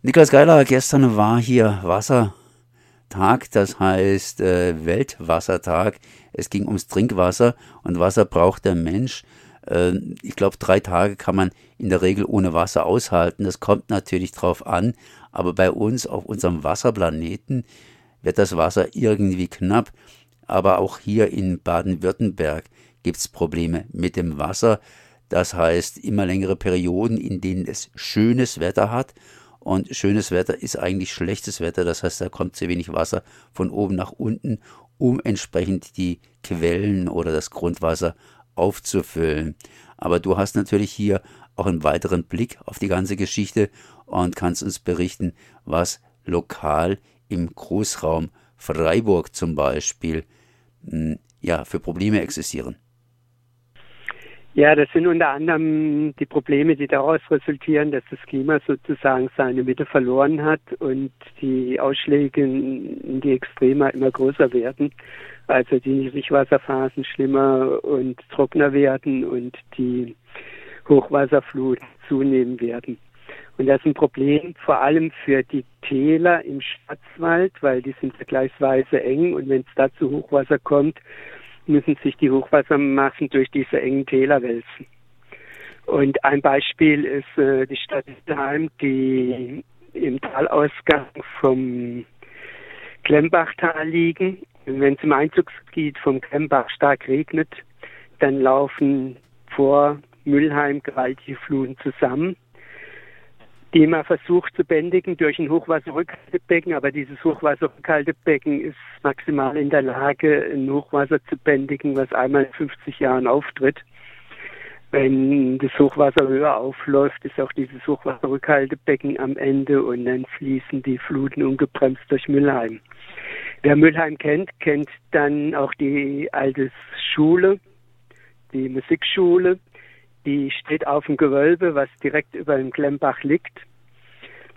Niklas Geiler, gestern war hier Wassertag, das heißt äh, Weltwassertag. Es ging ums Trinkwasser und Wasser braucht der Mensch. Äh, ich glaube, drei Tage kann man in der Regel ohne Wasser aushalten. Das kommt natürlich drauf an, aber bei uns auf unserem Wasserplaneten wird das Wasser irgendwie knapp. Aber auch hier in Baden-Württemberg gibt es Probleme mit dem Wasser. Das heißt immer längere Perioden, in denen es schönes Wetter hat. Und schönes Wetter ist eigentlich schlechtes Wetter. Das heißt, da kommt zu wenig Wasser von oben nach unten, um entsprechend die Quellen oder das Grundwasser aufzufüllen. Aber du hast natürlich hier auch einen weiteren Blick auf die ganze Geschichte und kannst uns berichten, was lokal im Großraum Freiburg zum Beispiel hm, ja, für Probleme existieren. Ja, das sind unter anderem die Probleme, die daraus resultieren, dass das Klima sozusagen seine Mitte verloren hat und die Ausschläge in die Extreme immer größer werden. Also die Niedrigwasserphasen schlimmer und trockener werden und die Hochwasserfluten zunehmen werden. Und das ist ein Problem vor allem für die Täler im Schwarzwald, weil die sind vergleichsweise eng und wenn es da zu Hochwasser kommt, müssen sich die Hochwassermassen durch diese engen Täler wälzen. Und ein Beispiel ist äh, die Stadt Wittenheim, die im Talausgang vom Klemmbachtal liegen. Wenn es im Einzugsgebiet vom Klemmbach stark regnet, dann laufen vor Müllheim gewaltige Fluten zusammen die man versucht zu bändigen durch ein Hochwasserrückhaltebecken, aber dieses Hochwasserrückhaltebecken ist maximal in der Lage, ein Hochwasser zu bändigen, was einmal in 50 Jahren auftritt. Wenn das Hochwasser höher aufläuft, ist auch dieses Hochwasserrückhaltebecken am Ende und dann fließen die Fluten ungebremst durch Müllheim. Wer Müllheim kennt, kennt dann auch die alte Schule, die Musikschule, die steht auf dem Gewölbe, was direkt über dem Klemmbach liegt.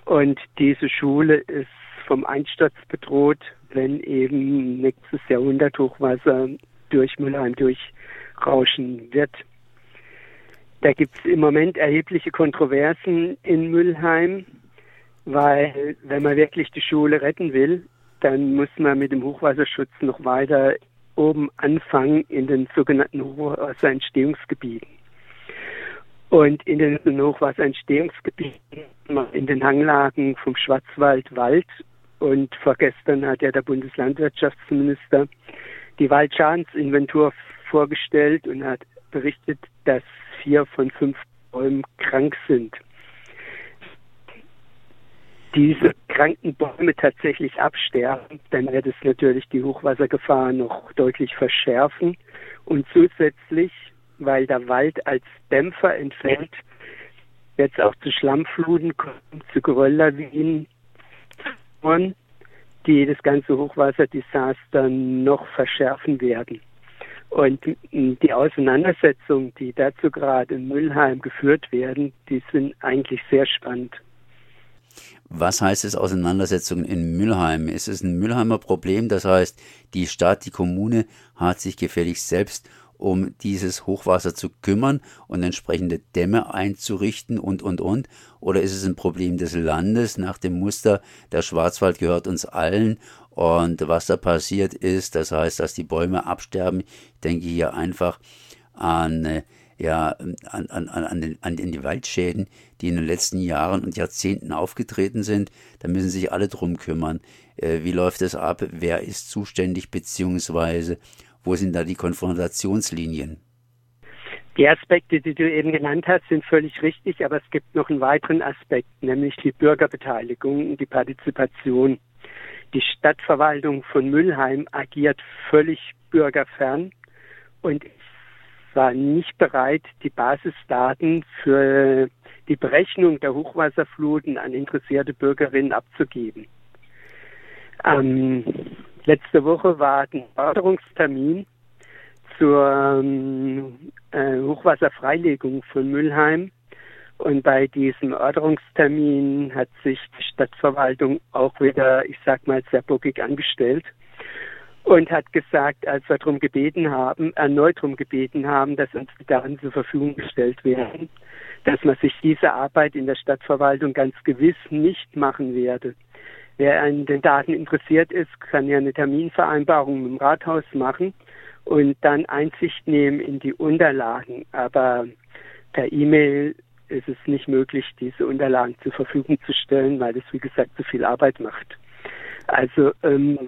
Und diese Schule ist vom Einsturz bedroht, wenn eben nächstes Jahrhundert Hochwasser durch Müllheim durchrauschen wird. Da gibt es im Moment erhebliche Kontroversen in Müllheim, weil wenn man wirklich die Schule retten will, dann muss man mit dem Hochwasserschutz noch weiter oben anfangen in den sogenannten Hochwasserentstehungsgebieten. Und in den Hochwasserentstehungsgebieten, in den Hanglagen vom Schwarzwald Wald und vorgestern hat ja der Bundeslandwirtschaftsminister die Waldschadinventur vorgestellt und hat berichtet, dass vier von fünf Bäumen krank sind. Diese kranken Bäume tatsächlich absterben, dann wird es natürlich die Hochwassergefahr noch deutlich verschärfen. Und zusätzlich weil der Wald als Dämpfer entfällt, es auch zu Schlammfluten kommen, zu Gerölllawinen, die das ganze Hochwasserdesaster noch verschärfen werden. Und die Auseinandersetzungen, die dazu gerade in Müllheim geführt werden, die sind eigentlich sehr spannend. Was heißt es Auseinandersetzungen in Müllheim? Ist es ein Müllheimer Problem? Das heißt, die Stadt, die Kommune hat sich gefälligst selbst um dieses Hochwasser zu kümmern und entsprechende Dämme einzurichten und, und, und? Oder ist es ein Problem des Landes nach dem Muster, der Schwarzwald gehört uns allen und was da passiert ist, das heißt, dass die Bäume absterben. Ich denke hier einfach an, äh, ja, an, an, an, den, an die Waldschäden, die in den letzten Jahren und Jahrzehnten aufgetreten sind. Da müssen sich alle drum kümmern. Äh, wie läuft es ab? Wer ist zuständig? Beziehungsweise wo sind da die Konfrontationslinien? Die Aspekte, die du eben genannt hast, sind völlig richtig, aber es gibt noch einen weiteren Aspekt, nämlich die Bürgerbeteiligung die Partizipation. Die Stadtverwaltung von Müllheim agiert völlig bürgerfern und war nicht bereit, die Basisdaten für die Berechnung der Hochwasserfluten an interessierte Bürgerinnen abzugeben. Ähm, Letzte Woche war ein Förderungstermin zur ähm, äh, Hochwasserfreilegung von Müllheim. Und bei diesem Orderungstermin hat sich die Stadtverwaltung auch wieder, ich sag mal, sehr bockig angestellt und hat gesagt, als wir darum gebeten haben, erneut darum gebeten haben, dass uns die Daten zur Verfügung gestellt werden, dass man sich diese Arbeit in der Stadtverwaltung ganz gewiss nicht machen werde. Wer an den Daten interessiert ist, kann ja eine Terminvereinbarung mit dem Rathaus machen und dann Einsicht nehmen in die Unterlagen. Aber per E-Mail ist es nicht möglich, diese Unterlagen zur Verfügung zu stellen, weil es, wie gesagt, zu viel Arbeit macht. Also ähm,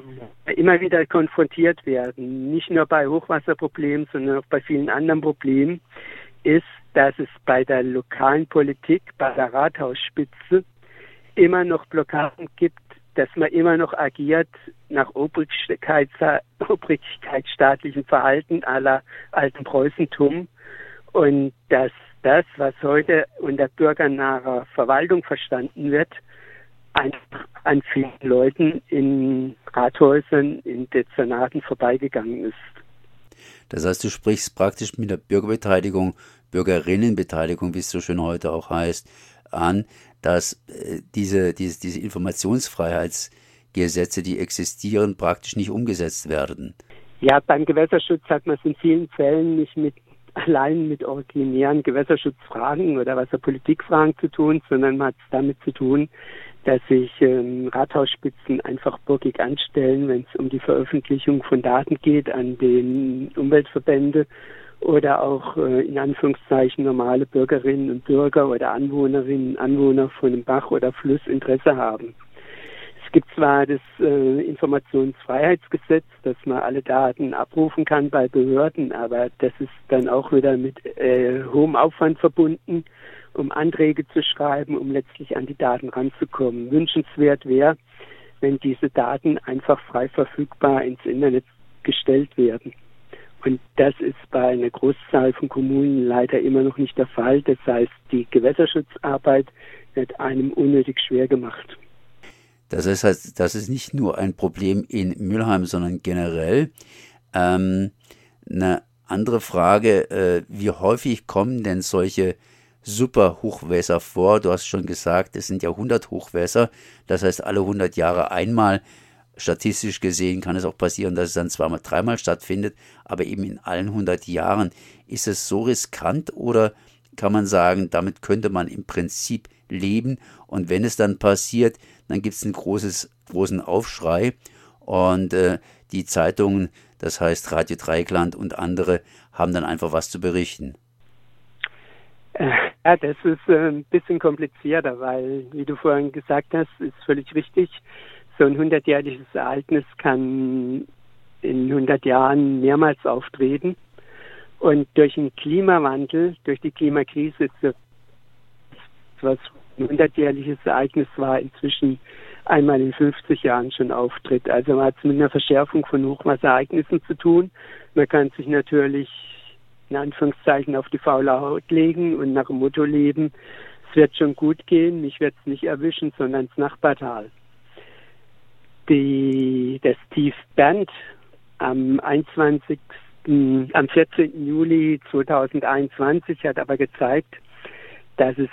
immer wieder konfrontiert werden, nicht nur bei Hochwasserproblemen, sondern auch bei vielen anderen Problemen, ist, dass es bei der lokalen Politik, bei der Rathausspitze immer noch Blockaden gibt, dass man immer noch agiert nach obrigkeitsstaatlichem Verhalten aller alten Preußentum und dass das, was heute unter bürgernaher Verwaltung verstanden wird, einfach an vielen Leuten in Rathäusern, in Dezernaten vorbeigegangen ist. Das heißt, du sprichst praktisch mit der Bürgerbeteiligung, Bürgerinnenbeteiligung, wie es so schön heute auch heißt, an, dass äh, diese, diese, diese Informationsfreiheitsgesetze, die existieren, praktisch nicht umgesetzt werden. Ja, beim Gewässerschutz hat man es in vielen Fällen nicht mit allein mit originären Gewässerschutzfragen oder Wasserpolitikfragen zu tun, sondern man hat es damit zu tun, dass sich ähm, Rathausspitzen einfach burgig anstellen, wenn es um die Veröffentlichung von Daten geht an den Umweltverbände oder auch äh, in Anführungszeichen normale Bürgerinnen und Bürger oder Anwohnerinnen und Anwohner von einem Bach oder Fluss Interesse haben. Es gibt zwar das äh, Informationsfreiheitsgesetz, dass man alle Daten abrufen kann bei Behörden, aber das ist dann auch wieder mit äh, hohem Aufwand verbunden um Anträge zu schreiben, um letztlich an die Daten ranzukommen. Wünschenswert wäre, wenn diese Daten einfach frei verfügbar ins Internet gestellt werden. Und das ist bei einer Großzahl von Kommunen leider immer noch nicht der Fall. Das heißt, die Gewässerschutzarbeit wird einem unnötig schwer gemacht. Das heißt, das ist nicht nur ein Problem in Mülheim, sondern generell. Ähm, eine andere Frage, äh, wie häufig kommen denn solche Superhochwässer vor. Du hast schon gesagt, es sind ja 100 Hochwässer. Das heißt, alle 100 Jahre einmal. Statistisch gesehen kann es auch passieren, dass es dann zweimal, dreimal stattfindet. Aber eben in allen 100 Jahren. Ist es so riskant oder kann man sagen, damit könnte man im Prinzip leben. Und wenn es dann passiert, dann gibt es einen großen Aufschrei. Und äh, die Zeitungen, das heißt Radio Dreikland und andere, haben dann einfach was zu berichten. Äh, ja, das ist äh, ein bisschen komplizierter, weil, wie du vorhin gesagt hast, ist völlig richtig. So ein hundertjähriges Ereignis kann in 100 Jahren mehrmals auftreten. Und durch den Klimawandel, durch die Klimakrise was ein hundertjähriges Ereignis war, inzwischen einmal in 50 Jahren schon auftritt. Also man hat es mit einer Verschärfung von Hochwasserereignissen zu tun. Man kann sich natürlich in Anführungszeichen auf die faule Haut legen und nach dem Motto leben, es wird schon gut gehen, mich wird es nicht erwischen, sondern das Nachbartal. Die, das Tief Bernd am 21. am 14. Juli 2021 hat aber gezeigt, dass es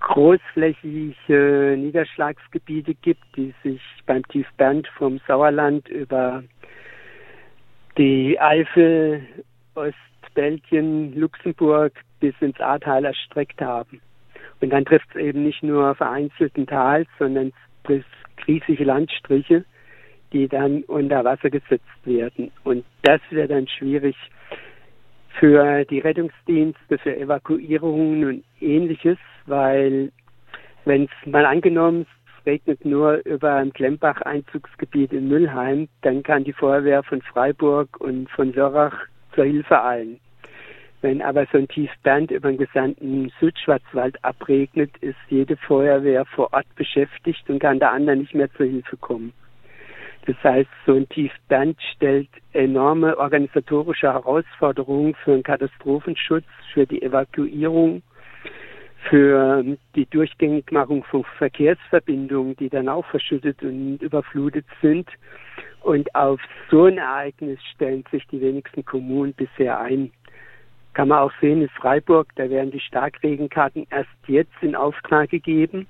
großflächige Niederschlagsgebiete gibt, die sich beim Tief Bernd vom Sauerland über die Eifel, Ost Belgien, Luxemburg bis ins Ahrtal erstreckt haben. Und dann trifft es eben nicht nur vereinzelten Tal, sondern es riesige Landstriche, die dann unter Wasser gesetzt werden. Und das wäre dann schwierig für die Rettungsdienste, für Evakuierungen und ähnliches, weil wenn es mal angenommen es regnet nur über ein Klembach-Einzugsgebiet in Müllheim, dann kann die Feuerwehr von Freiburg und von Lörrach zur Hilfe eilen. Wenn aber so ein Tiefband über den gesamten Südschwarzwald abregnet, ist jede Feuerwehr vor Ort beschäftigt und kann der anderen nicht mehr zur Hilfe kommen. Das heißt, so ein Tiefband stellt enorme organisatorische Herausforderungen für den Katastrophenschutz, für die Evakuierung, für die Durchgängigmachung von Verkehrsverbindungen, die dann auch verschüttet und überflutet sind. Und auf so ein Ereignis stellen sich die wenigsten Kommunen bisher ein. Kann man auch sehen in Freiburg, da werden die Starkregenkarten erst jetzt in Auftrag gegeben,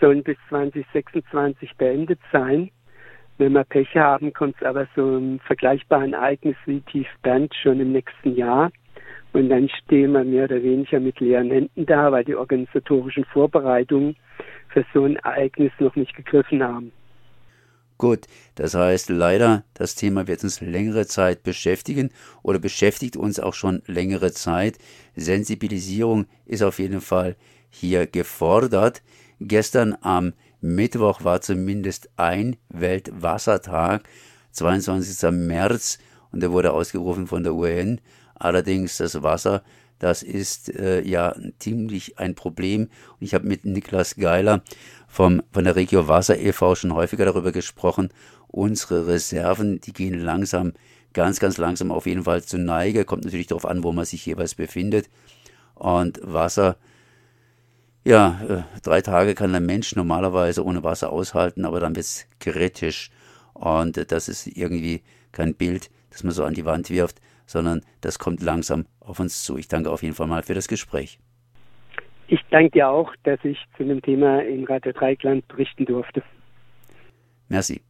sollen bis 2026 beendet sein, Wenn wir Pech haben, kommt es aber so ein vergleichbaren Ereignis wie Tief Band schon im nächsten Jahr. Und dann stehen wir mehr oder weniger mit leeren Händen da, weil die organisatorischen Vorbereitungen für so ein Ereignis noch nicht gegriffen haben. Gut, das heißt leider, das Thema wird uns längere Zeit beschäftigen oder beschäftigt uns auch schon längere Zeit. Sensibilisierung ist auf jeden Fall hier gefordert. Gestern am Mittwoch war zumindest ein Weltwassertag, 22. März, und der wurde ausgerufen von der UN. Allerdings das Wasser, das ist äh, ja ziemlich ein Problem. Und ich habe mit Niklas Geiler vom, von der Regio Wasser e.V. schon häufiger darüber gesprochen. Unsere Reserven, die gehen langsam, ganz, ganz langsam auf jeden Fall zu Neige. Kommt natürlich darauf an, wo man sich jeweils befindet. Und Wasser, ja, äh, drei Tage kann der Mensch normalerweise ohne Wasser aushalten, aber dann wird es kritisch. Und das ist irgendwie kein Bild, das man so an die Wand wirft sondern das kommt langsam auf uns zu. Ich danke auf jeden Fall mal für das Gespräch. Ich danke dir auch, dass ich zu dem Thema in Radio Dreikland berichten durfte. Merci.